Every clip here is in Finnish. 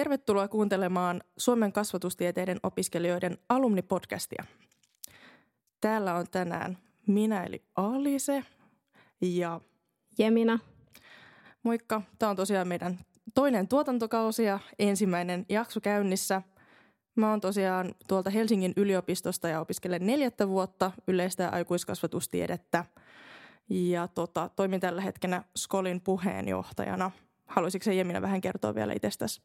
Tervetuloa kuuntelemaan Suomen kasvatustieteiden opiskelijoiden alumnipodcastia. Täällä on tänään minä eli Alise ja Jemina. Moikka. Tämä on tosiaan meidän toinen tuotantokausi ja ensimmäinen jakso käynnissä. Mä oon tosiaan tuolta Helsingin yliopistosta ja opiskelen neljättä vuotta yleistä ja aikuiskasvatustiedettä. Ja tota, toimin tällä hetkellä Skolin puheenjohtajana. Haluaisitko Jemina vähän kertoa vielä itsestäsi?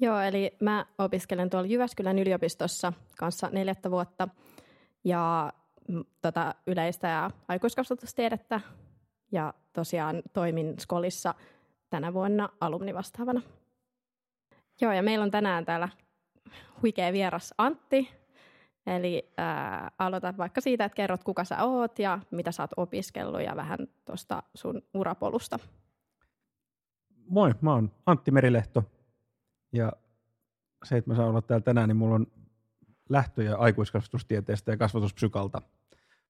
Joo, eli mä opiskelen tuolla Jyväskylän yliopistossa kanssa neljättä vuotta ja tota, yleistä ja aikuiskasvatustiedettä ja tosiaan toimin Skolissa tänä vuonna alumnivastaavana. Joo, ja meillä on tänään täällä huikea vieras Antti. Eli ää, aloita vaikka siitä, että kerrot kuka sä oot ja mitä sä oot opiskellut ja vähän tuosta sun urapolusta. Moi, mä oon Antti Merilehto ja se, että mä saan olla täällä tänään, niin mulla on lähtöjä aikuiskasvatustieteestä ja kasvatuspsykalta.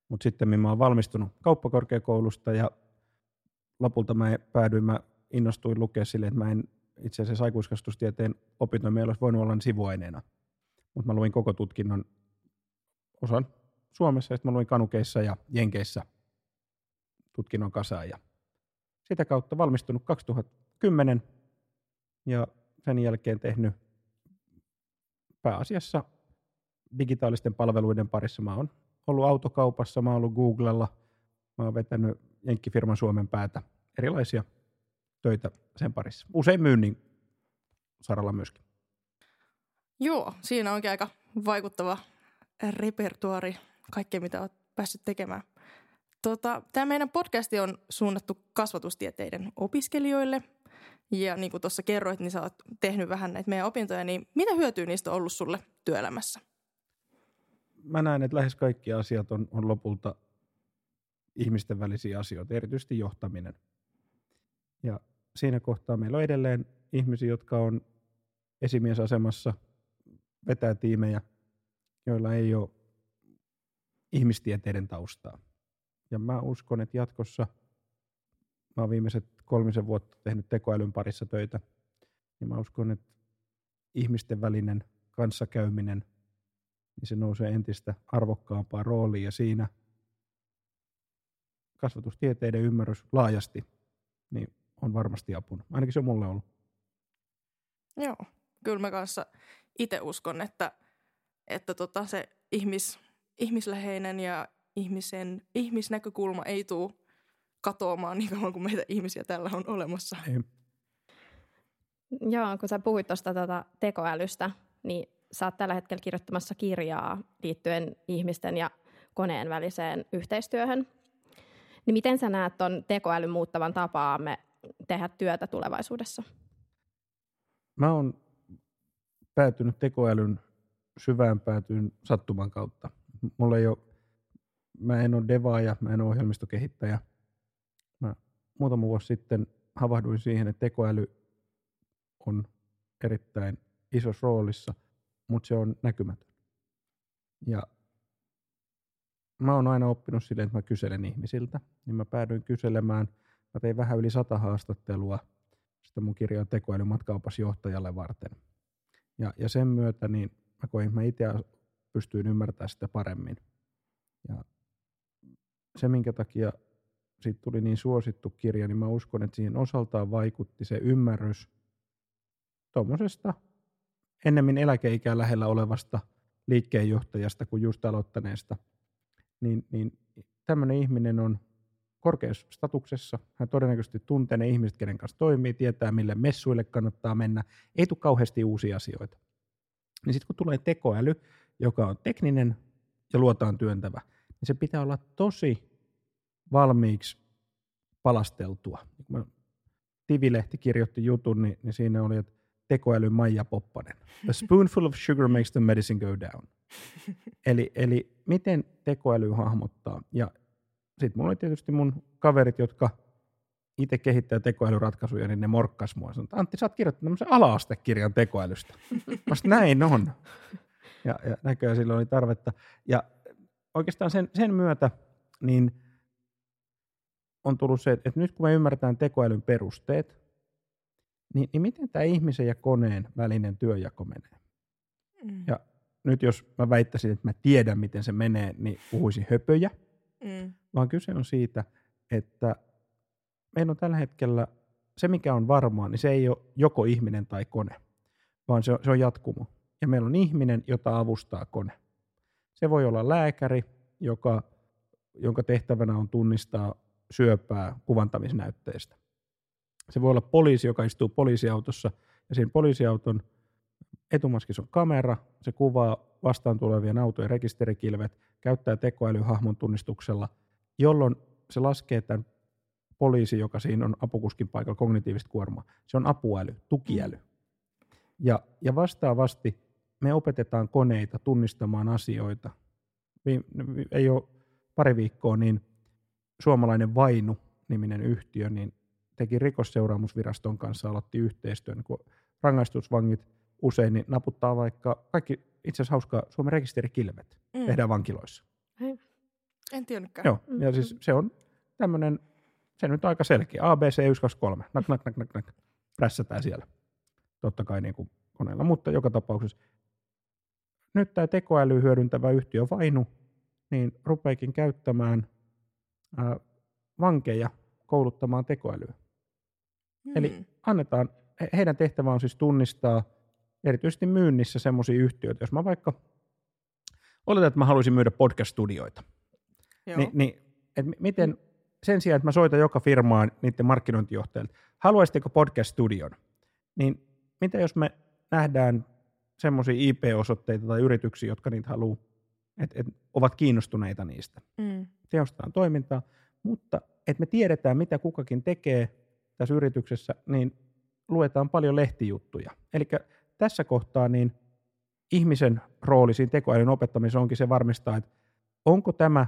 Mutta sitten mä oon valmistunut kauppakorkeakoulusta ja lopulta mä päädyin, mä innostuin lukea sille, että mä en itse asiassa aikuiskasvatustieteen opintoja meillä olisi voinut olla sivuaineena. Mutta mä luin koko tutkinnon osan Suomessa ja sitten mä luin Kanukeissa ja Jenkeissä tutkinnon kasaan ja sitä kautta valmistunut 2010 ja sen jälkeen tehnyt pääasiassa digitaalisten palveluiden parissa. Mä oon ollut autokaupassa, mä oon ollut Googlella, mä oon vetänyt Jenkkifirman Suomen päätä erilaisia töitä sen parissa. Usein myynnin saralla myöskin. Joo, siinä onkin aika vaikuttava repertuari, kaikkea mitä olet päässyt tekemään. Tota, Tämä meidän podcasti on suunnattu kasvatustieteiden opiskelijoille. Ja niin kuin tuossa kerroit, niin sä oot tehnyt vähän näitä meidän opintoja, niin mitä hyötyä niistä on ollut sulle työelämässä? Mä näen, että lähes kaikki asiat on, on lopulta ihmisten välisiä asioita, erityisesti johtaminen. Ja siinä kohtaa meillä on edelleen ihmisiä, jotka on esimiesasemassa, vetää tiimejä, joilla ei ole ihmistieteiden taustaa. Ja mä uskon, että jatkossa, mä oon viimeiset kolmisen vuotta tehnyt tekoälyn parissa töitä, niin mä uskon, että ihmisten välinen kanssakäyminen, niin se nousee entistä arvokkaampaan rooliin ja siinä kasvatustieteiden ymmärrys laajasti niin on varmasti apuna. Ainakin se on mulle ollut. Joo, kyllä mä kanssa itse uskon, että, että tota se ihmis, ihmisläheinen ja ihmisen, ihmisnäkökulma ei tule katoamaan niin kauan kuin meitä ihmisiä tällä on olemassa. Ei. Joo, kun sä puhuit tuosta tuota tekoälystä, niin sä oot tällä hetkellä kirjoittamassa kirjaa liittyen ihmisten ja koneen väliseen yhteistyöhön. Niin miten sä näet tuon tekoälyn muuttavan tapaamme tehdä työtä tulevaisuudessa? Mä oon päätynyt tekoälyn syvään päätyyn sattuman kautta. Mulla ei ole, mä en ole devaaja, mä en ole ohjelmistokehittäjä. Muutama vuosi sitten havahduin siihen, että tekoäly on erittäin isossa roolissa, mutta se on näkymätön. Ja mä oon aina oppinut silleen, että mä kyselen ihmisiltä, niin mä päädyin kyselemään, mä tein vähän yli sata haastattelua sitä mun kirjaa tekoäly matkaopasjohtajalle varten. Ja, ja sen myötä niin mä koin, että mä itse pystyin ymmärtämään sitä paremmin. Ja se, minkä takia siitä tuli niin suosittu kirja, niin mä uskon, että siihen osaltaan vaikutti se ymmärrys tuommoisesta ennemmin eläkeikää lähellä olevasta liikkeenjohtajasta kuin just aloittaneesta – niin, niin tämmöinen ihminen on korkeassa statuksessa. Hän todennäköisesti tuntee ne ihmiset, kenen kanssa toimii, tietää mille messuille kannattaa mennä. Ei tule kauheasti uusia asioita. Niin sitten kun tulee tekoäly, joka on tekninen ja luotaan työntävä, niin se pitää olla tosi valmiiksi palasteltua. Kun Tivilehti kirjoitti jutun, niin, niin siinä oli, että tekoäly Maija Poppanen. A spoonful of sugar makes the medicine go down. Eli, eli miten tekoäly hahmottaa. Ja sitten mulla oli tietysti mun kaverit, jotka itse kehittää tekoälyratkaisuja, niin ne morkkas mua. Sanoin, Antti, sä oot kirjoittanut tämmöisen ala-astekirjan tekoälystä. Vasta näin on. Ja, ja näköjään silloin oli tarvetta. Ja oikeastaan sen, sen myötä niin on tullut se, että nyt kun me ymmärretään tekoälyn perusteet, Niin, niin miten tämä ihmisen ja koneen välinen työjako menee? Mm. Ja nyt jos mä väittäisin, että mä tiedän, miten se menee, niin puhuisin höpöjä, Mm. vaan kyse on siitä, että meillä on tällä hetkellä se, mikä on varmaa, niin se ei ole joko ihminen tai kone, vaan se on, se on jatkumo. Ja meillä on ihminen, jota avustaa kone. Se voi olla lääkäri, joka, jonka tehtävänä on tunnistaa syöpää kuvantamisnäytteistä. Se voi olla poliisi, joka istuu poliisiautossa, ja siinä poliisiauton etumaskissa on kamera, se kuvaa vastaan tulevien autojen rekisterikilvet, käyttää tekoälyhahmon tunnistuksella, jolloin se laskee tämän poliisi, joka siinä on apukuskin paikalla, kognitiivista kuormaa. Se on apuäly, tukiäly. Ja, ja vastaavasti me opetetaan koneita tunnistamaan asioita. Ei ole pari viikkoa, niin suomalainen Vainu-niminen yhtiö niin teki rikosseuraamusviraston kanssa, aloitti yhteistyön, kun rangaistusvangit usein niin naputtaa vaikka, kaikki itse asiassa hauskaa, Suomen rekisterikilvet Mm. tehdään vankiloissa. En tiennytkään. Joo, ja Mhm. siis se on tämmöinen, se nyt on aika selkeä. A, B, C, 1, 2, 3. Nak, nak, nak, nak, nak. Prässätään siellä. Totta kai niin kuin koneella, mutta joka tapauksessa. Nyt tämä tekoäly hyödyntävä yhtiö Vainu, niin rupeekin käyttämään ää, vankeja kouluttamaan tekoälyä. Mm. Eli annetaan, he- heidän tehtävä on siis tunnistaa erityisesti myynnissä semmoisia yhtiöitä. Jos mä vaikka, oletan, että mä haluaisin myydä podcast-studioita, Joo. niin, niin et mi- miten sen sijaan, että mä soitan joka firmaan niiden markkinointijohtajille, haluaisitteko podcast-studion, niin mitä jos me nähdään semmoisia IP-osoitteita tai yrityksiä, jotka niitä haluaa, että et ovat kiinnostuneita niistä. Mm. Tehostetaan toimintaa, mutta että me tiedetään, mitä kukakin tekee tässä yrityksessä, niin luetaan paljon lehtijuttuja. Eli tässä kohtaa niin ihmisen rooli siinä tekoälyn opettamisessa onkin se varmistaa, että onko tämä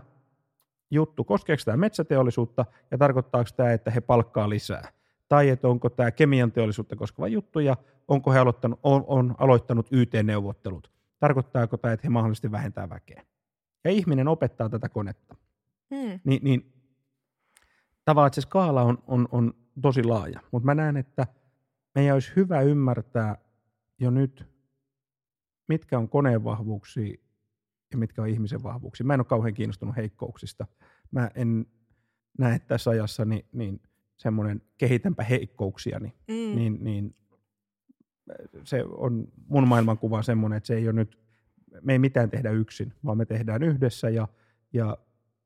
juttu, koskeeko tämä metsäteollisuutta ja tarkoittaako tämä, että he palkkaa lisää? Tai että onko tämä kemian teollisuutta koskeva juttu ja onko he aloittanut, on, on aloittanut YT-neuvottelut? Tarkoittaako tämä, että he mahdollisesti vähentää väkeä? Ja ihminen opettaa tätä konetta. Mm. Niin, niin tavallaan että se skaala on, on, on tosi laaja, mutta mä näen, että meidän olisi hyvä ymmärtää jo nyt, mitkä on koneen vahvuuksia ja mitkä on ihmisen vahvuuksia. Mä en ole kauhean kiinnostunut heikkouksista. Mä en näe tässä ajassa niin, niin semmoinen kehitänpä heikkouksia, niin, Mm. niin, niin se on mun maailmankuva semmoinen, että se ei ole nyt, me ei mitään tehdä yksin, vaan me tehdään yhdessä ja, ja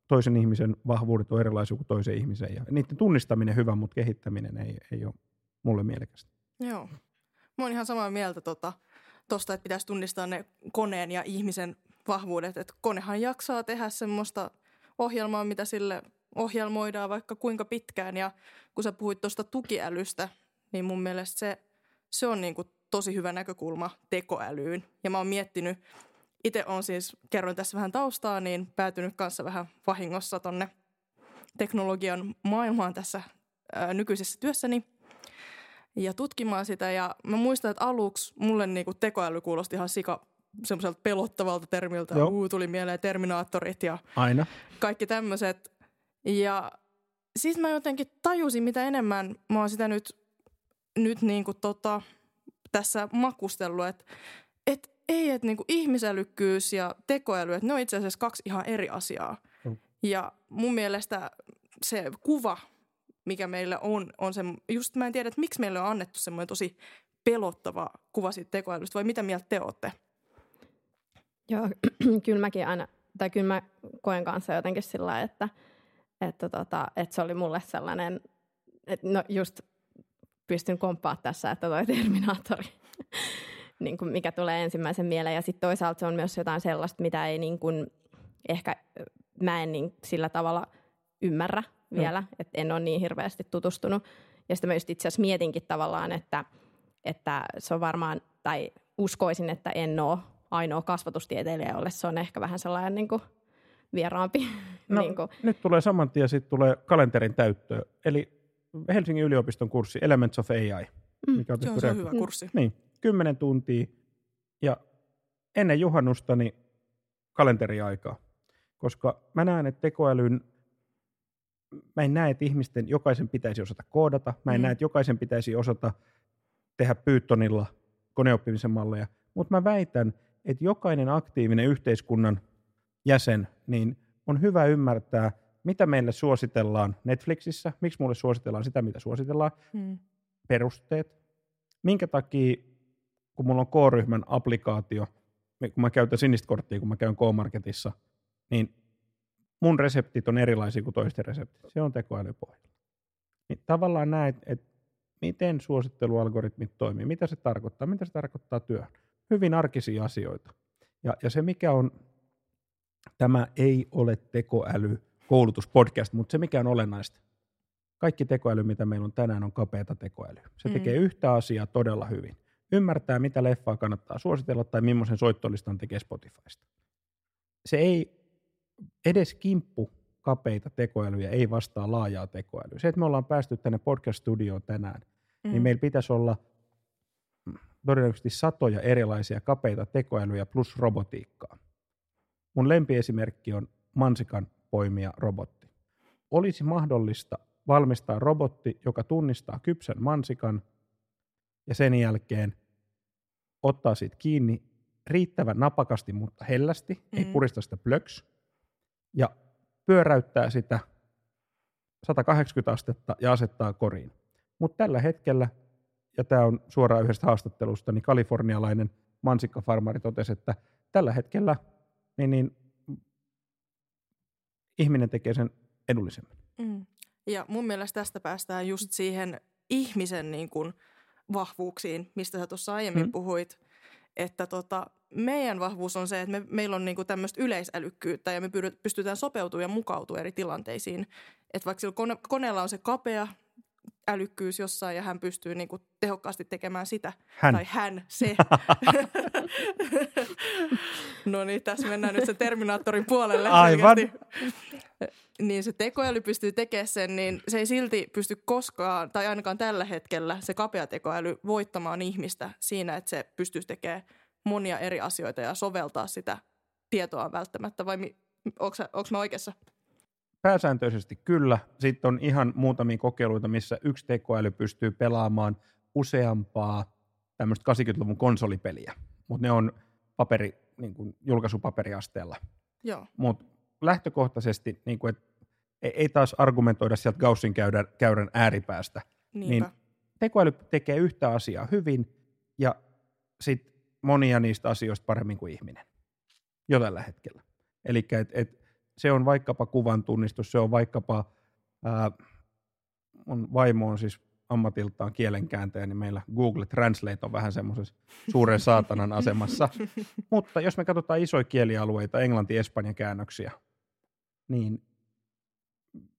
toisen ihmisen vahvuudet on erilaisia kuin toisen ihmisen. Ja niiden tunnistaminen hyvä, mutta kehittäminen ei, ei ole mulle mielekästä. Joo. Mä oon ihan samaa mieltä tota, tosta, että pitäisi tunnistaa ne koneen ja ihmisen vahvuudet. Että konehan jaksaa tehdä semmoista ohjelmaa, mitä sille ohjelmoidaan vaikka kuinka pitkään. Ja kun sä puhuit tuosta tukiälystä, niin mun mielestä se, se on niinku tosi hyvä näkökulma tekoälyyn. Ja mä oon miettinyt, itse on siis, kerroin tässä vähän taustaa, niin päätynyt kanssa vähän vahingossa tonne teknologian maailmaan tässä ää, nykyisessä työssäni ja tutkimaan sitä. Ja mä muistan, että aluksi mulle niinku tekoäly kuulosti ihan sika semmoiselta pelottavalta termiltä. Joo. Uu, tuli mieleen Terminaattorit ja Aina. kaikki tämmöiset. Ja siis mä jotenkin tajusin, mitä enemmän mä oon sitä nyt, nyt niinku tota, tässä makustellut, että et ei, että niinku ihmisälykkyys ja tekoäly, että ne on itse asiassa kaksi ihan eri asiaa. Joo. Ja mun mielestä se kuva, mikä meillä on, on se, just mä en tiedä, että miksi meille on annettu semmoinen tosi pelottava kuva siitä tekoälystä, vai mitä mieltä te olette? Joo, kyllä mäkin aina, tai kyllä mä koen kanssa jotenkin sillä että, että, tota, että se oli mulle sellainen, että no just pystyn komppaa tässä, että toi Terminaattori, niin kuin mikä tulee ensimmäisen mieleen. Ja sitten toisaalta se on myös jotain sellaista, mitä ei niin kuin, ehkä mä en niin sillä tavalla ymmärrä vielä, että en ole niin hirveästi tutustunut. Ja sitten mä just itse asiassa mietinkin tavallaan, että, että se on varmaan, tai uskoisin, että en ole ainoa kasvatustieteilijä, jolle se on ehkä vähän sellainen niin kuin vieraampi. No, niin kuin, Nyt tulee saman tien sitten tulee kalenterin täyttöä. Eli Helsingin yliopiston kurssi Elements of AI, Mm, mikä on Se on, se on hyvä kurssi. Niin, 10 tuntia ja ennen juhannusta niin kalenteriaikaa. Koska mä näen, että tekoälyn, mä en näe, että ihmisten jokaisen pitäisi osata koodata. Mä en Mm. näe, että jokaisen pitäisi osata tehdä Pythonilla koneoppimisen malleja, mutta mä väitän, että jokainen aktiivinen yhteiskunnan jäsen niin on hyvä ymmärtää, mitä meille suositellaan Netflixissä, miksi mulle suositellaan sitä, mitä suositellaan, Mm. perusteet, minkä takia, kun mulla on K-ryhmän applikaatio, kun mä käytän sinistä korttia, kun mä käyn K-marketissa, niin mun reseptit on erilaisia kuin toisten reseptit. Se on tekoälypohjalla. Niin tavallaan näet, että miten suosittelualgoritmit toimii, mitä se tarkoittaa, mitä se tarkoittaa työhön. Hyvin arkisia asioita. Ja, ja se mikä on, tämä ei ole tekoäly koulutuspodcast, mutta se mikä on olennaista, kaikki tekoäly, mitä meillä on tänään, on kapeata tekoälyä. Se Mm. tekee yhtä asiaa todella hyvin. Ymmärtää, mitä leffaa kannattaa suositella tai millaisen soittolistan tekee Spotifysta. Se ei edes kimppu kapeita tekoälyjä ei vastaa laajaa tekoälyä. Se, että me ollaan päästy tänne podcast-studioon tänään, mm. niin meillä pitäisi olla todennäköisesti satoja erilaisia kapeita tekoälyjä plus robotiikkaa. Mun lempiesimerkki on mansikan poimia robotti. Olisi mahdollista valmistaa robotti, joka tunnistaa kypsän mansikan ja sen jälkeen ottaa siitä kiinni riittävän napakasti, mutta hellästi, mm. ei purista sitä plöks, ja pyöräyttää sitä 180 astetta ja asettaa koriin. Mutta tällä hetkellä, ja tämä on suoraan yhdestä haastattelusta, niin kalifornialainen mansikkafarmari totesi, että tällä hetkellä niin, niin, ihminen tekee sen edullisemmin. Mm. Ja mun mielestä tästä päästään just siihen ihmisen niin kuin vahvuuksiin, mistä sä tuossa aiemmin Mm. puhuit. Että tota, meidän vahvuus on se, että me, meillä on niin kuin tämmöistä yleisälykkyyttä ja me pystytään sopeutumaan ja mukautumaan eri tilanteisiin. Että vaikka sillä kone, koneella on se kapea älykkyys jossain ja hän pystyy niin kuin tehokkaasti tekemään sitä. Hän. Tai hän, se. no niin, tässä mennään nyt se Terminaattorin puolelle. Aivan. Niin se tekoäly pystyy tekemään sen, niin se ei silti pysty koskaan, tai ainakaan tällä hetkellä, se kapea tekoäly voittamaan ihmistä siinä, että se pystyisi tekemään monia eri asioita ja soveltaa sitä tietoa välttämättä. Vai mi- onko mä oikeassa? Pääsääntöisesti kyllä. Sitten on ihan muutamia kokeiluita, missä yksi tekoäly pystyy pelaamaan useampaa tämmöistä 80-luvun konsolipeliä, mutta ne on paperi, niin kuin julkaisupaperiasteella. Joo. Mutta lähtökohtaisesti, niin kuin, et, ei, ei taas argumentoida sieltä Gaussin käyrän, käyrän ääripäästä. Niinpä. Niin tekoäly tekee yhtä asiaa hyvin ja sit monia niistä asioista paremmin kuin ihminen. Jo tällä hetkellä. Eli et, et, se on vaikkapa kuvan tunnistus, se on vaikkapa, ää, mun vaimo on siis ammatiltaan kielenkääntäjä, niin meillä Google Translate on vähän semmoisessa suuren saatanan asemassa. Mutta jos me katsotaan isoja kielialueita, englanti, espanja käännöksiä, niin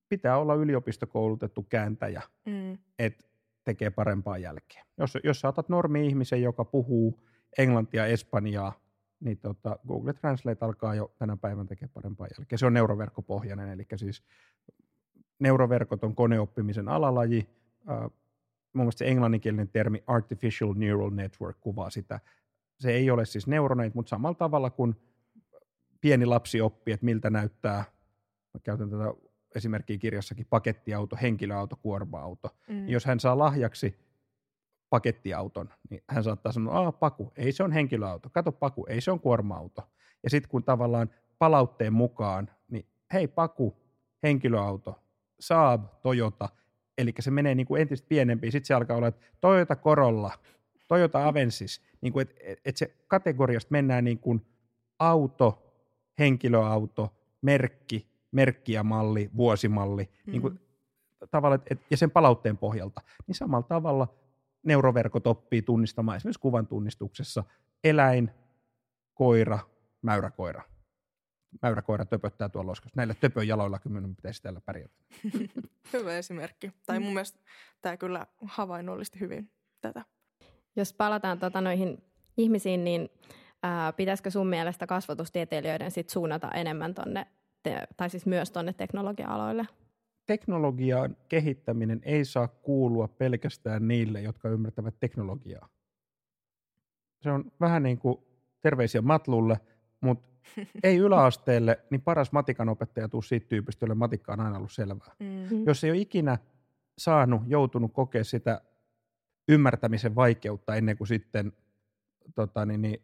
pitää olla yliopistokoulutettu kääntäjä, Mm. että tekee parempaa jälkeä. Jos, jos sä otat normi-ihmisen, joka puhuu englantia, espanjaa, niin tota, Google Translate alkaa jo tänä päivänä tekemään parempaa jälkeä. Se on neuroverkkopohjainen, eli siis neuroverkot on koneoppimisen alalaji. Äh, mun mielestä se englanninkielinen termi artificial neural network kuvaa sitä. Se ei ole siis neuroneita, mutta samalla tavalla kuin pieni lapsi oppii, että miltä näyttää, mä käytän tätä esimerkkiä kirjassakin, pakettiauto, henkilöauto, kuorma-auto. Mm. Jos hän saa lahjaksi pakettiauton, niin hän saattaa sanoa, aa Paku, ei se on henkilöauto, kato Paku, ei se on kuorma-auto. Ja sitten kun tavallaan palautteen mukaan, niin hei Paku, henkilöauto, Saab, Toyota, eli se menee niin kuin entistä pienempiin, sitten se alkaa olla, että Toyota Corolla, Toyota Avensis, niin kuin, että et, et se kategoriasta mennään niin kuin auto, henkilöauto, merkki, merkki ja malli, vuosimalli, mm. niin kuin, tavalla, et, ja sen palautteen pohjalta, niin samalla tavalla neuroverkot oppii tunnistamaan esimerkiksi kuvan tunnistuksessa eläin, koira, mäyräkoira. Mäyräkoira töpöttää tuolla loskassa. Näillä töpön jaloilla kyllä minun pitäisi täällä pärjätä. Hyvä esimerkki. Tai mun mielestä tämä kyllä havainnollisti hyvin tätä. Jos palataan tota noihin ihmisiin, niin ää, pitäisikö sun mielestä kasvatustieteilijöiden sit suunnata enemmän tonne, te, tai siis myös tonne teknologia-aloille? Teknologian kehittäminen ei saa kuulua pelkästään niille, jotka ymmärtävät teknologiaa. Se on vähän niin kuin terveisiä Matlulle, mutta ei yläasteelle, niin paras matikan opettaja tuu siitä tyypistä, jolle matikka on aina ollut selvää. Mm. Jos ei ole ikinä saanut, joutunut kokea sitä ymmärtämisen vaikeutta ennen kuin sitten tota, niin, niin,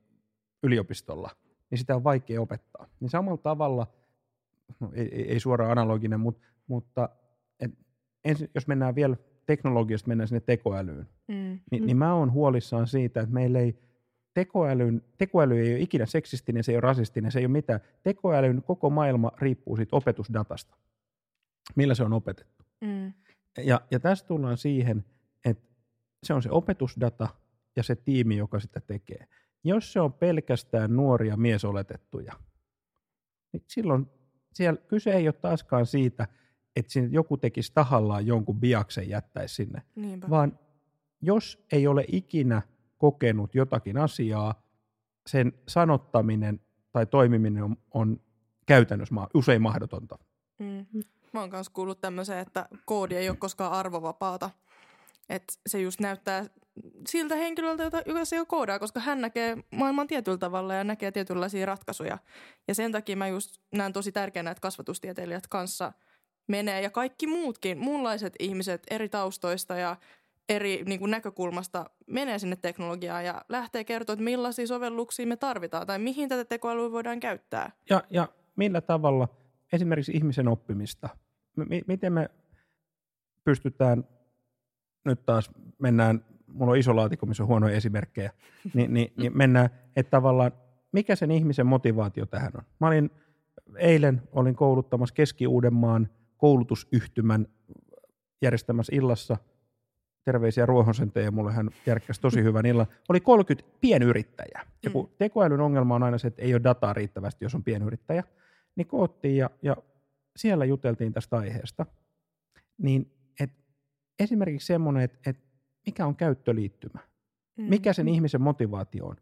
yliopistolla, niin sitä on vaikea opettaa. Niin samalla tavalla, no, ei, ei suoraan analoginen, mutta, mutta et ensin, jos mennään vielä teknologiasta, mennään sinne tekoälyyn, mm. niin, niin mä oon huolissaan siitä, että meillä ei tekoälyn, tekoäly ei ole ikinä seksistinen, se ei ole rasistinen, se ei ole mitään. Tekoälyn koko maailma riippuu siitä opetusdatasta, millä se on opetettu. Mm. Ja, ja tässä tullaan siihen, että se on se opetusdata ja se tiimi, joka sitä tekee. Jos se on pelkästään nuoria miesoletettuja, niin silloin siellä kyse ei ole taaskaan siitä, että sinne joku tekisi tahallaan jonkun biaksen jättäisi sinne, Niinpä. vaan jos ei ole ikinä kokenut jotakin asiaa, sen sanottaminen tai toimiminen on, on käytännössä usein mahdotonta. Mm. Mä oon myös kuullut tämmöisen, että koodi ei ole koskaan arvovapaata. Että se just näyttää siltä henkilöltä, jota, joka se jo koodaa, koska hän näkee maailman tietyllä tavalla ja näkee tietynlaisia ratkaisuja. Ja sen takia mä just näen tosi tärkeänä, että kasvatustieteilijät kanssa menee ja kaikki muutkin, muunlaiset ihmiset eri taustoista ja eri niin kuin näkökulmasta menee sinne teknologiaan ja lähtee kertoa, että millaisia sovelluksia me tarvitaan tai mihin tätä tekoälyä voidaan käyttää. Ja, ja millä tavalla esimerkiksi ihmisen oppimista, m- miten me pystytään, nyt taas mennään, mulla on iso laatikko, missä on huonoja esimerkkejä, niin, niin, niin mennään, että tavallaan mikä sen ihmisen motivaatio tähän on. Mä olin eilen, olin kouluttamassa Keski-Uudenmaan koulutusyhtymän järjestämässä illassa – terveisiä Ruohosen mulle hän järkkäsi tosi hyvän illan, oli 30 pienyrittäjää. Ja kun mm. tekoälyn ongelma on aina se, että ei ole dataa riittävästi, jos on pienyrittäjä, niin koottiin ja, ja siellä juteltiin tästä aiheesta. Niin et esimerkiksi semmoinen, että et mikä on käyttöliittymä, mm. mikä sen ihmisen motivaatio on.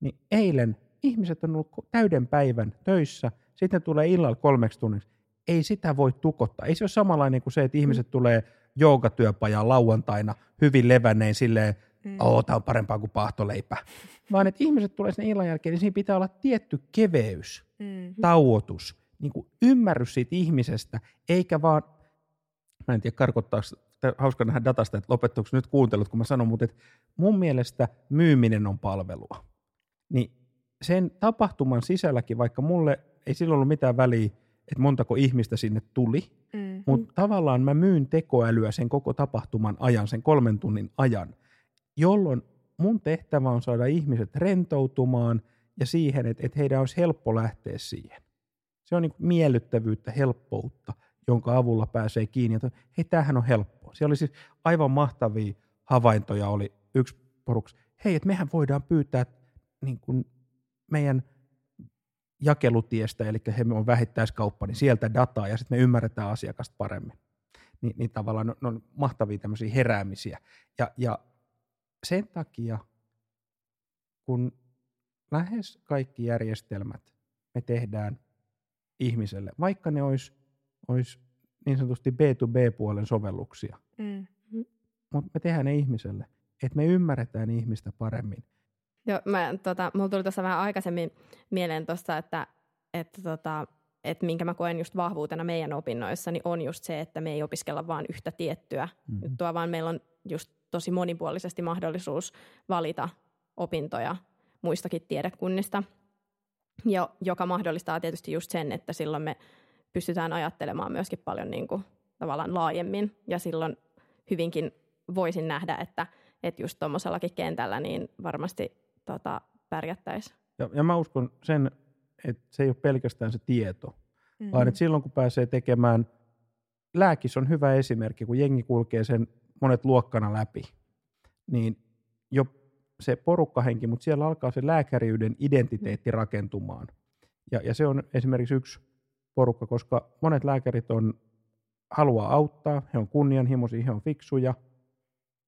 Niin eilen ihmiset on ollut täyden päivän töissä, sitten tulee illalla kolmeksi tunniksi. Ei sitä voi tukottaa. Ei se ole samanlainen kuin se, että ihmiset tulee – joogatyöpajaan lauantaina hyvin levännein silleen, mm. oo, tämä on parempaa kuin pahtoleipä. Vaan että ihmiset tulee sinne illan jälkeen, niin siinä pitää olla tietty keveys, mm. tauotus, niin kuin ymmärrys siitä ihmisestä, eikä vaan, mä en tiedä karkottaako, hauska nähdä datasta, että lopettaako nyt kuuntelut, kun mä sanon, mutta että mun mielestä myyminen on palvelua. Niin sen tapahtuman sisälläkin, vaikka mulle ei silloin ollut mitään väliä, että montako ihmistä sinne tuli, mm. mutta tavallaan mä myyn tekoälyä sen koko tapahtuman ajan, sen kolmen tunnin ajan, jolloin mun tehtävä on saada ihmiset rentoutumaan ja siihen, että, että heidän olisi helppo lähteä siihen. Se on niin miellyttävyyttä, helppoutta, jonka avulla pääsee kiinni. Että hei, tämähän on helppoa. Siellä oli siis aivan mahtavia havaintoja, oli yksi poruks. Hei, että mehän voidaan pyytää niin kuin meidän – jakelutiestä, eli he on vähittäiskauppa, niin sieltä dataa ja sitten me ymmärretään asiakasta paremmin. Ni, niin tavallaan ne on, mahtavia tämmöisiä heräämisiä. Ja, ja sen takia, kun lähes kaikki järjestelmät me tehdään ihmiselle, vaikka ne olisi, olisi niin sanotusti B2B-puolen sovelluksia, mm. mutta me tehdään ne ihmiselle, että me ymmärretään ihmistä paremmin – Joo, mä, tota, mulla tuli tuossa vähän aikaisemmin mieleen tuosta, että, että, tota, että minkä mä koen just vahvuutena meidän opinnoissa, niin on just se, että me ei opiskella vain yhtä tiettyä mm-hmm. juttua, vaan meillä on just tosi monipuolisesti mahdollisuus valita opintoja muistakin tiedekunnista, jo, joka mahdollistaa tietysti just sen, että silloin me pystytään ajattelemaan myöskin paljon niin kuin, tavallaan laajemmin, ja silloin hyvinkin voisin nähdä, että, että just tuommoisellakin kentällä niin varmasti tota, pärjättäisiin. Ja, ja mä uskon sen, että se ei ole pelkästään se tieto, mm-hmm. vaan että silloin kun pääsee tekemään, lääkis on hyvä esimerkki, kun jengi kulkee sen monet luokkana läpi, niin jo se porukkahenki, mutta siellä alkaa se lääkäriyden identiteetti rakentumaan. Ja, ja se on esimerkiksi yksi porukka, koska monet lääkärit on, haluaa auttaa, he on kunnianhimoisia, he on fiksuja,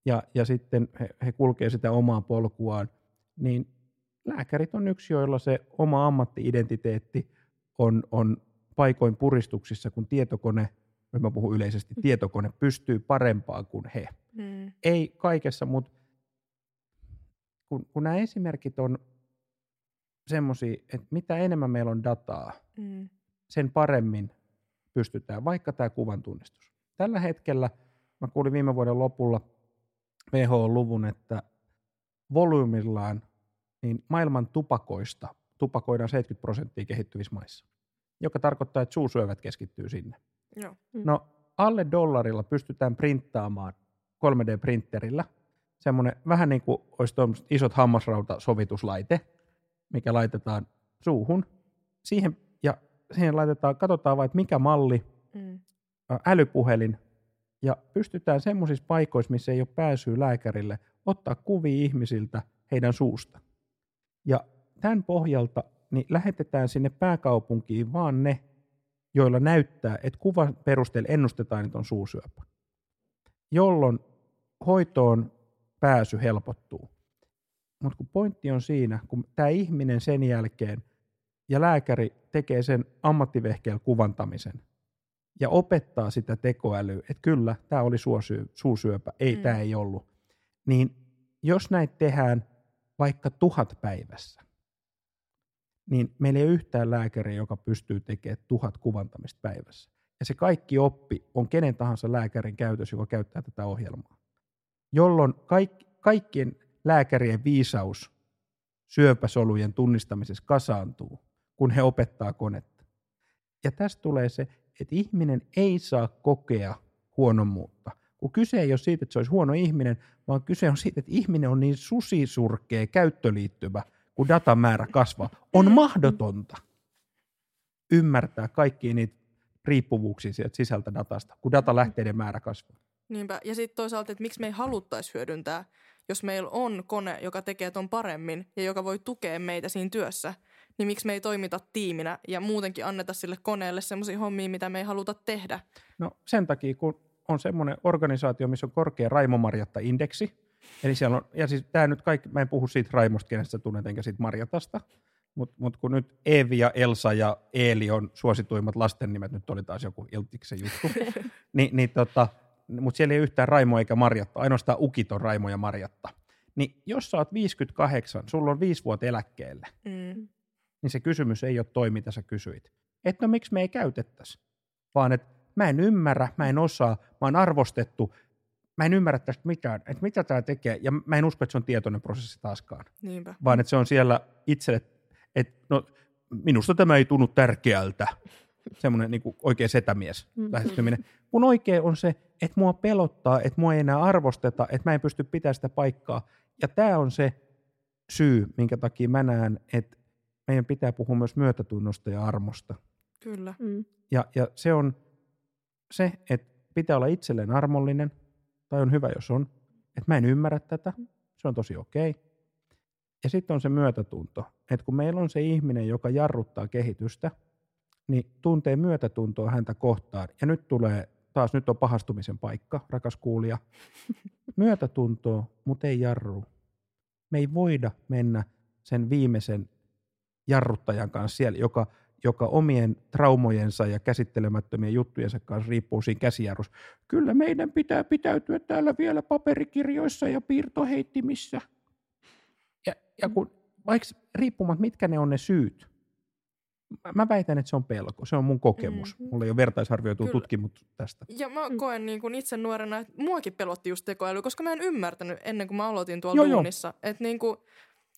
ja, ja sitten he, he kulkee sitä omaa polkuaan niin lääkärit on yksi, joilla se oma ammattiidentiteetti on, on paikoin puristuksissa, kun tietokone, jos mä puhun yleisesti, mm. tietokone pystyy parempaan kuin he. Mm. Ei kaikessa, mutta kun, kun nämä esimerkit on semmoisia, että mitä enemmän meillä on dataa, mm. sen paremmin pystytään, vaikka tämä kuvan tunnistus. Tällä hetkellä, mä kuulin viime vuoden lopulla, WHO-luvun, että volyymillaan niin maailman tupakoista tupakoidaan 70 prosenttia kehittyvissä maissa, joka tarkoittaa, että suusyövät keskittyy sinne. Joo. No alle dollarilla pystytään printtaamaan 3D-printerillä semmoinen vähän niin kuin olisi isot hammasrautasovituslaite, mikä laitetaan suuhun. Siihen, ja siihen laitetaan, katsotaan vain, että mikä malli, Mm. ä, älypuhelin, ja pystytään semmoisissa paikoissa, missä ei ole pääsyä lääkärille, ottaa kuvia ihmisiltä heidän suusta. Ja tämän pohjalta niin lähetetään sinne pääkaupunkiin vaan ne, joilla näyttää, että kuvan perusteella ennustetaan, että on suusyöpä. Jolloin hoitoon pääsy helpottuu. Mutta kun pointti on siinä, kun tämä ihminen sen jälkeen ja lääkäri tekee sen ammattivehkeellä kuvantamisen ja opettaa sitä tekoälyä, että kyllä, tämä oli suosyö, suusyöpä, ei, Mm. tämä ei ollut. Niin jos näitä tehdään vaikka tuhat päivässä, niin meillä ei ole yhtään lääkäriä, joka pystyy tekemään tuhat kuvantamista päivässä. Ja se kaikki oppi on kenen tahansa lääkärin käytössä, joka käyttää tätä ohjelmaa. Jolloin kaikki, kaikkien lääkärien viisaus syöpäsolujen tunnistamisessa kasaantuu, kun he opettaa konetta. Ja tästä tulee se, että ihminen ei saa kokea huonommuutta. Kun kyse ei ole siitä, että se olisi huono ihminen, vaan kyse on siitä, että ihminen on niin susisurkea käyttöliittymä, kun datan määrä kasvaa. On mahdotonta ymmärtää kaikkia niitä riippuvuuksia sieltä sisältä datasta, kun datalähteiden määrä kasvaa. Niinpä. Ja sitten toisaalta, että miksi me ei haluttaisi hyödyntää, jos meillä on kone, joka tekee ton paremmin ja joka voi tukea meitä siinä työssä, niin miksi me ei toimita tiiminä ja muutenkin anneta sille koneelle semmoisia hommia, mitä me ei haluta tehdä. No sen takia, kun on semmoinen organisaatio, missä on korkea Raimo Marjatta-indeksi, eli siellä on, ja siis tämä nyt kaikki, mä en puhu siitä Raimosta, kenestä tunnet, enkä siitä Marjatasta, mutta mut kun nyt Eevi ja Elsa ja Eeli on suosituimmat lasten nimet, nyt oli taas joku Iltiksen juttu, niin, niin tota, mutta siellä ei yhtään Raimo eikä Marjatta, ainoastaan Ukit on Raimo ja Marjatta. Niin jos sä oot 58, sulla on viisi vuotta eläkkeelle, Mm. niin se kysymys ei ole toi, mitä sä kysyit. Että no miksi me ei käytettäisi, vaan että mä en ymmärrä, mä en osaa, mä oon arvostettu, mä en ymmärrä tästä mitään, että mitä tämä tekee, ja mä en usko, että se on tietoinen prosessi taaskaan, Niinpä. vaan että se on siellä itselle, että no minusta tämä ei tunnu tärkeältä, semmoinen niin oikein setämies Mm. lähestyminen, kun oikein on se, että mua pelottaa, että mua ei enää arvosteta, että mä en pysty pitämään sitä paikkaa, ja tämä on se syy, minkä takia mä näen, että meidän pitää puhua myös myötätunnosta ja armosta. Kyllä. Mm. Ja, ja se on se, että pitää olla itselleen armollinen, tai on hyvä, jos on, että mä en ymmärrä tätä, se on tosi okei. Ja sitten on se myötätunto, että kun meillä on se ihminen, joka jarruttaa kehitystä, niin tuntee myötätuntoa häntä kohtaan. Ja nyt tulee, taas nyt on pahastumisen paikka, rakas kuulija. Myötätuntoa, mutta ei jarru. Me ei voida mennä sen viimeisen jarruttajan kanssa siellä, joka, joka omien traumojensa ja käsittelemättömien juttujensa kanssa riippuu siinä käsijarrussa. Kyllä meidän pitää pitäytyä täällä vielä paperikirjoissa ja piirtoheittimissä. Ja, ja kun, vaikka riippumatta mitkä ne on ne syyt, mä- mä väitän, että se on pelko. Se on mun kokemus. Mhm. Mulla ei ole vertaisarvioitua Kyllä. tutkimusta tästä. Ja mä koen niin kuin itse nuorena, että muakin pelotti just tekoäly, koska mä en ymmärtänyt ennen kuin mä aloitin tuolla Joo, joo. duunissa. Että niin kuin,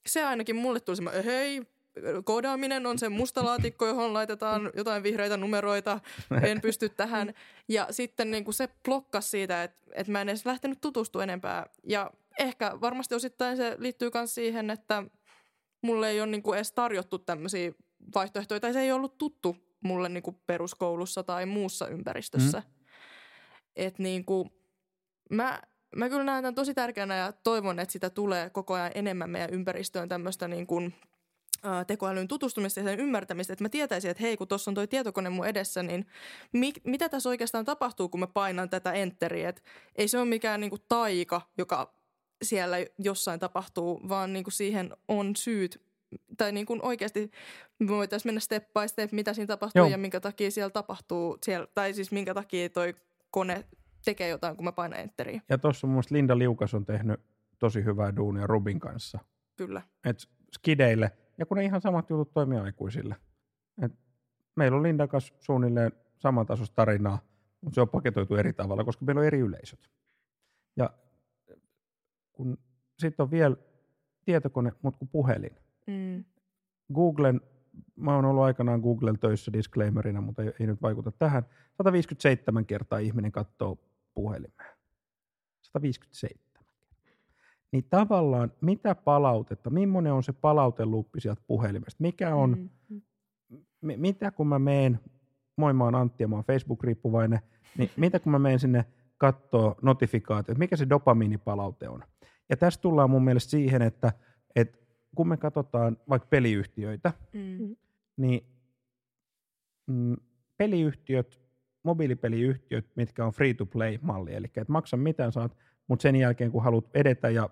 se ainakin mulle tuli semmoinen, hei, koodaaminen on se musta laatikko, johon laitetaan jotain vihreitä numeroita, en pysty tähän. Ja sitten niin kuin se blokkasi siitä, että, että mä en edes lähtenyt tutustumaan enempää. Ja ehkä varmasti osittain se liittyy myös siihen, että mulle ei ole niin kuin edes tarjottu tämmöisiä vaihtoehtoja, tai se ei ollut tuttu mulle niin kuin peruskoulussa tai muussa ympäristössä. Mm. Et niin kuin, mä, mä kyllä näen tämän tosi tärkeänä ja toivon, että sitä tulee koko ajan enemmän meidän ympäristöön tämmöistä niin kuin, tekoälyn tutustumista ja sen ymmärtämistä, että mä tietäisin, että hei, kun tuossa on toi tietokone mun edessä, niin mi- mitä tässä oikeastaan tapahtuu, kun mä painan tätä enteriä, että ei se ole mikään niin kuin taika, joka siellä jossain tapahtuu, vaan niin kuin siihen on syyt, tai niin kuin oikeasti me voitaisiin mennä step by step, mitä siinä tapahtuu Joo. ja minkä takia siellä tapahtuu, siellä, tai siis minkä takia toi kone tekee jotain, kun mä painan enteriä. Ja tuossa mun mielestä Linda Liukas on tehnyt tosi hyvää duunia Rubin kanssa. Kyllä. Et skideille, ja kun ne ihan samat jutut toimii aikuisille. Et meillä on Lindan kanssa suunnilleen samantasoista tarinaa, mutta se on paketoitu eri tavalla, koska meillä on eri yleisöt. Ja kun sitten on vielä tietokone, mutta kuin puhelin. Mm. Googlen, mä oon ollut aikanaan Googlen töissä disclaimerina, mutta ei, ei nyt vaikuta tähän. 157 kertaa ihminen katsoo puhelimeen. 157. Niin tavallaan mitä palautetta, millainen on se palauteluppi sieltä puhelimesta? Mikä on, Mm. mi- mitä kun mä meen, moi mä oon Antti ja mä oon Facebook-riippuvainen, niin mitä kun mä meen sinne kattoo notifikaatiot, mikä se dopamiinipalaute on? Ja tässä tullaan mun mielestä siihen, että, että kun me katsotaan vaikka peliyhtiöitä, Mm. niin mm, peliyhtiöt, mobiilipeliyhtiöt, mitkä on free-to-play-malli, eli et maksa mitään saat, mutta sen jälkeen kun haluat edetä ja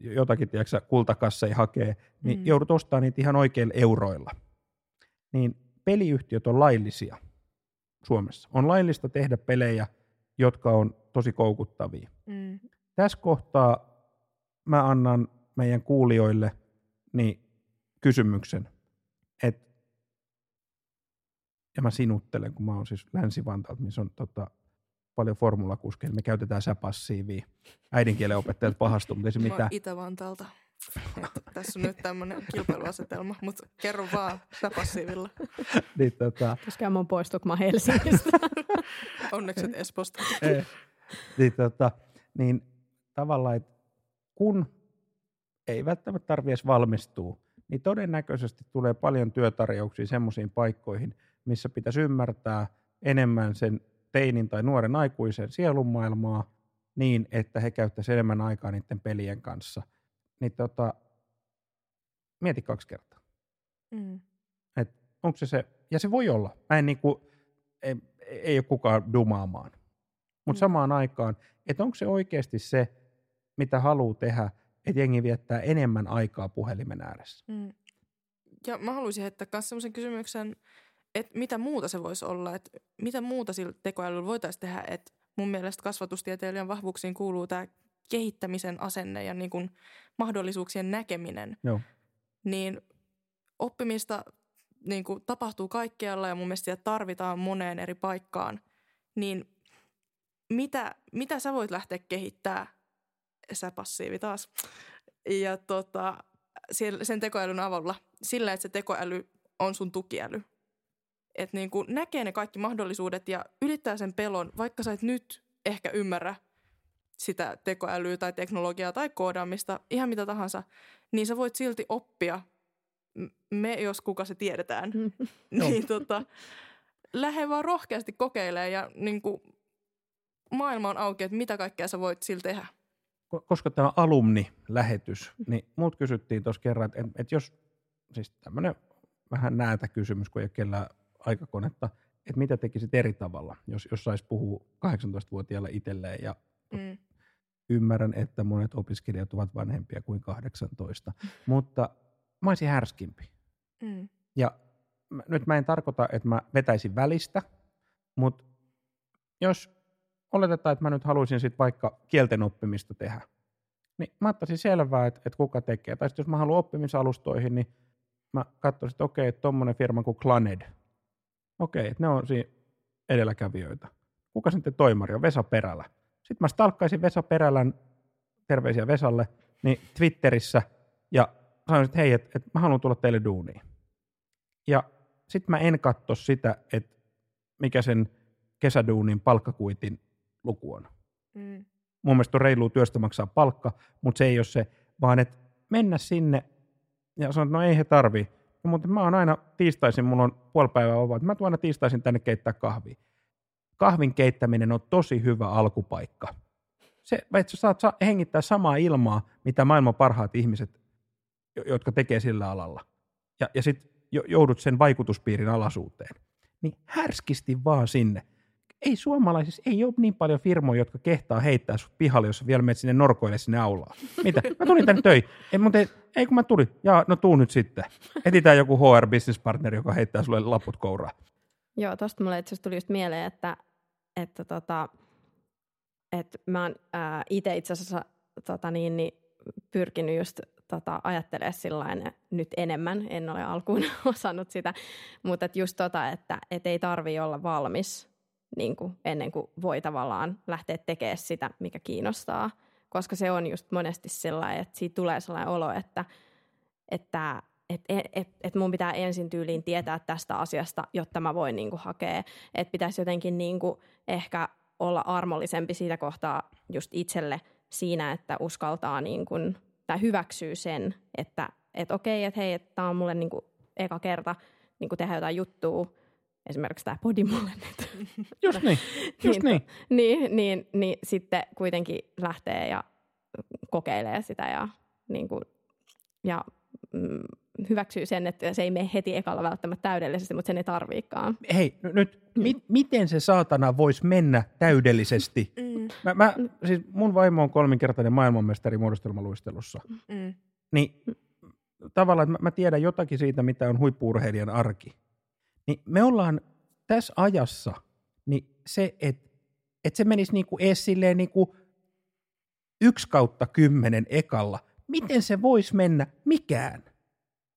jotakin tiedätkö, kultakasseja hakee, niin Mm. joudut ostamaan niitä ihan oikeilla euroilla. Niin peliyhtiöt on laillisia Suomessa. On laillista tehdä pelejä, jotka on tosi koukuttavia. Mm. Tässä kohtaa mä annan meidän kuulijoille niin kysymyksen, että ja mä sinuttelen, kun mä oon siis Länsi-Vantaalta, missä on tota, paljon formulakuskeja, me käytetään säpassiivia. Äidinkielen opettajat pahastuu, mutta ei se mitään. Itä-Vantaalta. Tässä on nyt tämmöinen kilpailuasetelma, mutta kerro vaan sä passiivilla. Niin, tota, Koska mä oon poistu, kun mä Helsingistä. Onneksi et Esposta. ei, niin, tota, niin tavallaan, että kun ei välttämättä tarvitse edes valmistua, niin todennäköisesti tulee paljon työtarjouksia semmoisiin paikkoihin, missä pitäisi ymmärtää enemmän sen teinin tai nuoren aikuisen sielunmaailmaa niin, että he käyttäisivät enemmän aikaa niiden pelien kanssa. Niin tota, mieti kaksi kertaa. Mm. Et onko se se, ja se voi olla. Mä en niinku, ei, ei ole kukaan dumaamaan. Mutta Mm. samaan aikaan, että onko se oikeasti se, mitä haluaa tehdä, että jengi viettää enemmän aikaa puhelimen ääressä. Mm. Ja mä haluaisin heittää myös sellaisen kysymyksen, että mitä muuta se voisi olla, että mitä muuta sillä tekoälyllä voitaisiin tehdä, että mun mielestä kasvatustieteilijän vahvuuksiin kuuluu tämä kehittämisen asenne ja niin kuin mahdollisuuksien näkeminen. Joo. Niin oppimista niin kuin tapahtuu kaikkialla ja mun mielestä sitä tarvitaan moneen eri paikkaan. Niin mitä, mitä sä voit lähteä kehittää, sä passiivi taas, ja tota, sen tekoälyn avulla sillä, että se tekoäly on sun tukiäly. Että niin kuin näkee ne kaikki mahdollisuudet ja ylittää sen pelon, vaikka sä et nyt ehkä ymmärrä sitä tekoälyä tai teknologiaa tai koodaamista, ihan mitä tahansa, niin sä voit silti oppia. Me, jos kuka se tiedetään, niin tota, lähde vaan rohkeasti kokeilemaan ja niin kuin, maailma on auki, että mitä kaikkea sä voit sillä tehdä. Ko- Koska tämä alumni-lähetys, niin muut kysyttiin tuossa kerran, että, että jos, siis tämmöinen vähän näätä kysymys, kun ei ole kellään aikakonetta, että mitä tekisit eri tavalla, jos, jos saisi puhua 18-vuotiaalle itselleen ja Mm. ymmärrän, että monet opiskelijat ovat vanhempia kuin 18, mutta mä olisin härskimpi. Mm. Ja mä, nyt mä en tarkoita, että mä vetäisin välistä, mutta jos oletetaan, että mä nyt haluaisin sitten vaikka kielten oppimista tehdä, niin mä ottaisin selvää, että, että kuka tekee. Tai sitten jos mä haluan oppimisalustoihin, niin mä katsoisin, että okei, että tommonen firma kuin Claned, okei, että ne on siinä edelläkävijöitä. Kuka sitten toimari on? Vesa Perälä. Sitten mä stalkkaisin Vesa Perälän, terveisiä Vesalle, niin Twitterissä ja sanoisin, että hei, että, että mä haluan tulla teille duuniin. Ja sitten mä en katso sitä, että mikä sen kesäduunin palkkakuitin luku on. Mm. Mun mielestä on reilua työstä maksaa palkka, mutta se ei ole se, vaan että mennä sinne ja sanoa, että no ei he tarvii. Mutta mä oon aina tiistaisin, mulla on puoli päivää vapaa, mä tuon aina tiistaisin tänne keittää kahvia. Kahvin keittäminen on tosi hyvä alkupaikka. Se, että sä saat sa- hengittää samaa ilmaa, mitä maailman parhaat ihmiset, jo- jotka tekee sillä alalla. Ja, ja sitten joudut sen vaikutuspiirin alaisuuteen. Niin härskisti vaan sinne. Ei suomalaisissa, ei ole niin paljon firmoja, jotka kehtaa heittää sut pihalle, jos vielä menet sinne norkoille sinne aulaan. Mitä? Mä tulin tänne töihin. Ei, mutta ei, ei kun mä tulin. Ja no tuu nyt sitten. Etitään joku HR business partner, joka heittää sulle laput kouraa. Joo, tosta mulle itse tuli just mieleen, että, että, tota, että mä oon itse itse asiassa tota niin, niin pyrkinyt just tota, ajattelemaan sillain nyt enemmän, en ole alkuun osannut sitä, mutta et just tota, että et ei tarvi olla valmis niin kuin ennen kuin voi tavallaan lähteä tekemään sitä, mikä kiinnostaa, koska se on just monesti sellainen, että siitä tulee sellainen olo, että, että et, et, et, et mun pitää ensin tyyliin tietää tästä asiasta, jotta mä voin niinku hakea. Että pitäisi jotenkin niinku ehkä olla armollisempi siitä kohtaa just itselle siinä, että uskaltaa niinku, tai hyväksyy sen, että et okei, että hei, että tämä on mulle niinku eka kerta niinku tehdä jotain juttua, esimerkiksi tämä Podimolle nyt. Just niin, just niin. niin. Niin, niin, niin sitten kuitenkin lähtee ja kokeilee sitä ja, niin kuin, ja mm, hyväksyy sen, että se ei mene heti ekalla välttämättä täydellisesti, mutta sen ei tarviikaan. Hei, nyt, mm. mi- miten se saatana voisi mennä täydellisesti? Mm. Mä, mä, siis mun vaimo on kolminkertainen maailmanmestari muodostelmaluistelussa. Mm. Niin tavallaan, että mä, mä tiedän jotakin siitä, mitä on huippuurheilijan arki. Niin me ollaan tässä ajassa, niin se, että et se menisi niinku ees silleen niinku yksi kautta kymmenen ekalla. Miten se voisi mennä mikään?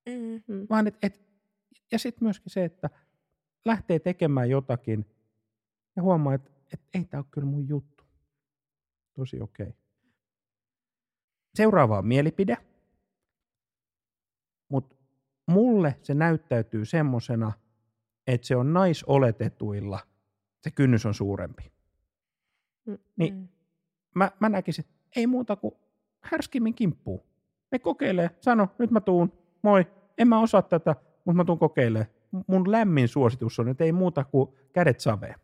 Mm-hmm. Vaan et, et, ja sitten myöskin se, että lähtee tekemään jotakin ja huomaa, että et, ei tämä ole kyllä mun juttu. Tosi okei. Okay. Seuraava on mielipide. Mutta mulle se näyttäytyy semmosena, että se on naisoletetuilla, se kynnys on suurempi. Mm. Niin mm. mä, mä näkisin, että ei muuta kuin härskimmin kimppuu. Me kokeilee, sano, nyt mä tuun, moi, en mä osaa tätä, mutta mä tuun kokeilemaan. Mun lämmin suositus on, että ei muuta kuin kädet saveen.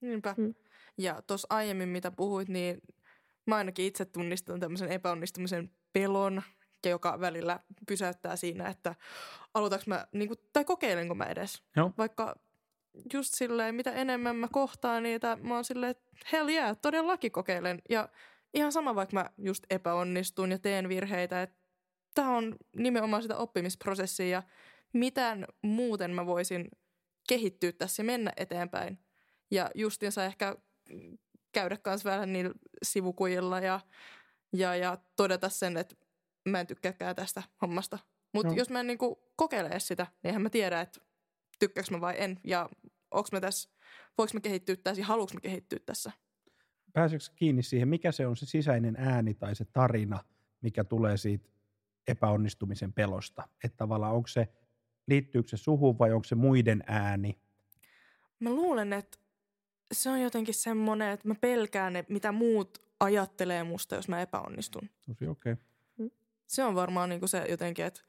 Niinpä. Mm. Ja tuossa aiemmin, mitä puhuit, niin mä ainakin itse tunnistan tämmöisen epäonnistumisen pelon, joka välillä pysäyttää siinä, että aloitaks mä, niin kuin, tai kokeilenko mä edes. Joo. Vaikka just silleen, mitä enemmän mä kohtaan niitä, mä oon silleen, että hell yeah, todellakin kokeilen. Ja ihan sama, vaikka mä just epäonnistun ja teen virheitä, että tämä on nimenomaan sitä oppimisprosessia ja miten muuten mä voisin kehittyä tässä ja mennä eteenpäin. Ja justiinsa ehkä käydä kanssa vähän niillä sivukujilla ja, ja, ja todeta sen, että mä en tykkääkään tästä hommasta. Mutta no. jos mä en niinku kokeile sitä, niin eihän mä tiedä, että tykkääkö mä vai en. Ja onko mä tässä, voiko mä kehittyä tässä ja haluanko mä kehittyä tässä. Pääseekö kiinni siihen, mikä se on se sisäinen ääni tai se tarina, mikä tulee siitä epäonnistumisen pelosta? Että tavallaan onko se, liittyykö se suhun vai onko se muiden ääni? Mä luulen, että se on jotenkin semmoinen, että mä pelkään, että mitä muut ajattelee musta, jos mä epäonnistun. Tosi okei. Okay. Se on varmaan niin kuin se jotenkin, että,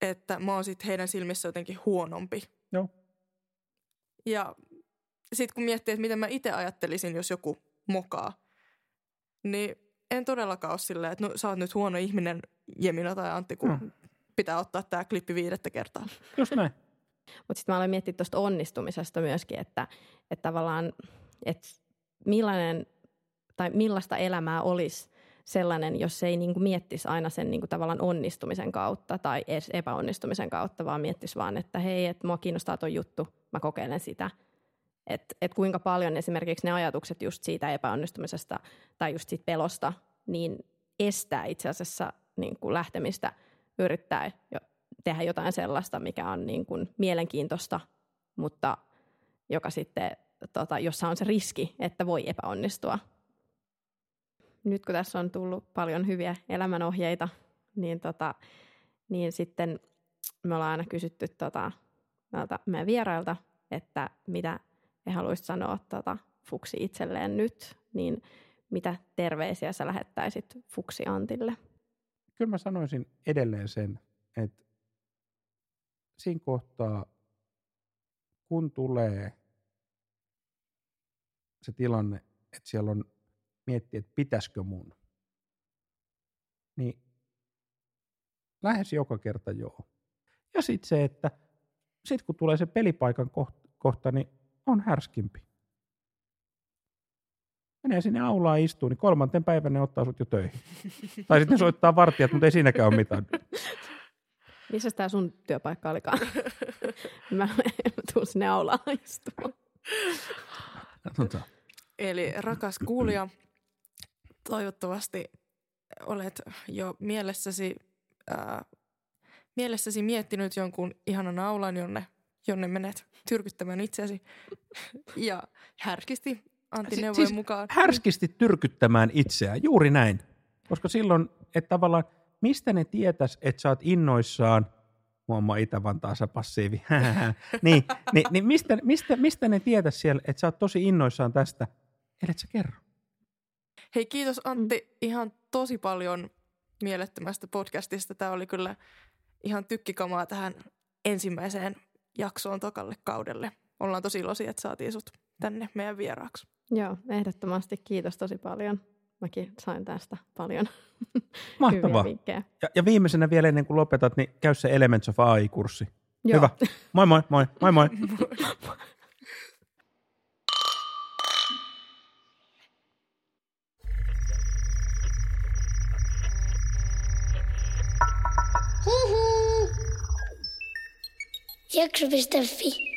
että mä oon sit heidän silmissä jotenkin huonompi. Joo. Ja sitten kun miettii, että miten mä itse ajattelisin, jos joku mokaa, niin en todellakaan ole silleen, että no, sä oot nyt huono ihminen, Jemina tai Antti, kun no. pitää ottaa tämä klippi viidettä kertaa. Just näin. Mutta sitten mä olen miettinyt tuosta onnistumisesta myöskin, että, että tavallaan, että millainen tai millaista elämää olisi sellainen, jos ei niin kuin miettisi aina sen niin kuin tavallaan onnistumisen kautta tai epäonnistumisen kautta, vaan miettisi vaan, että hei, että mua kiinnostaa tuo juttu, mä kokeilen sitä. Että et kuinka paljon esimerkiksi ne ajatukset just siitä epäonnistumisesta tai just siitä pelosta, niin estää itse asiassa niin kuin lähtemistä yrittää jo tehdä jotain sellaista, mikä on niin kuin mielenkiintoista, mutta joka sitten, tota, jossa on se riski, että voi epäonnistua nyt kun tässä on tullut paljon hyviä elämänohjeita, niin, tota, niin sitten me ollaan aina kysytty tota, näiltä meidän vierailta, että mitä he haluaisivat sanoa tota, Fuksi itselleen nyt, niin mitä terveisiä sä lähettäisit Fuksi Antille? Kyllä mä sanoisin edelleen sen, että siinä kohtaa, kun tulee se tilanne, että siellä on miettiä, että pitäisikö mun, niin lähes joka kerta joo. Ja sitten se, että sit kun tulee se pelipaikan kohta, niin on härskimpi. Menee sinne aulaan istuu, niin kolmanten päivän ne ottaa sut jo töihin. tai sitten soittaa vartijat, mutta ei siinäkään ole mitään. Missä tämä sun työpaikka olikaan? mä, mä tuun sinne aulaan istumaan. Eli rakas kuulija, toivottavasti olet jo mielessäsi, ää, mielessäsi miettinyt jonkun ihanan aulan, jonne, jonne menet tyrkyttämään itseäsi ja härkisti Antti neuvojen siis mukaan. Härskisti tyrkyttämään itseään, juuri näin. Koska silloin, että tavallaan, mistä ne tietäis, että sä oot innoissaan, muamma Itä-Vantaassa passiivi, niin, niin, niin mistä, mistä, mistä ne tietäis siellä, että sä oot tosi innoissaan tästä, ellet sä kerro. Hei kiitos Antti ihan tosi paljon mielettömästä podcastista. Tämä oli kyllä ihan tykkikamaa tähän ensimmäiseen jaksoon tokalle kaudelle. Ollaan tosi iloisia, että saatiin sut tänne meidän vieraaksi. Joo, ehdottomasti kiitos tosi paljon. Mäkin sain tästä paljon Mahtavaa. hyviä vinkkejä. Ja, ja viimeisenä vielä ennen kuin lopetat, niin käy se Elements of AI-kurssi. Joo. Hyvä. Moi moi, moi, moi moi. Jakso.fi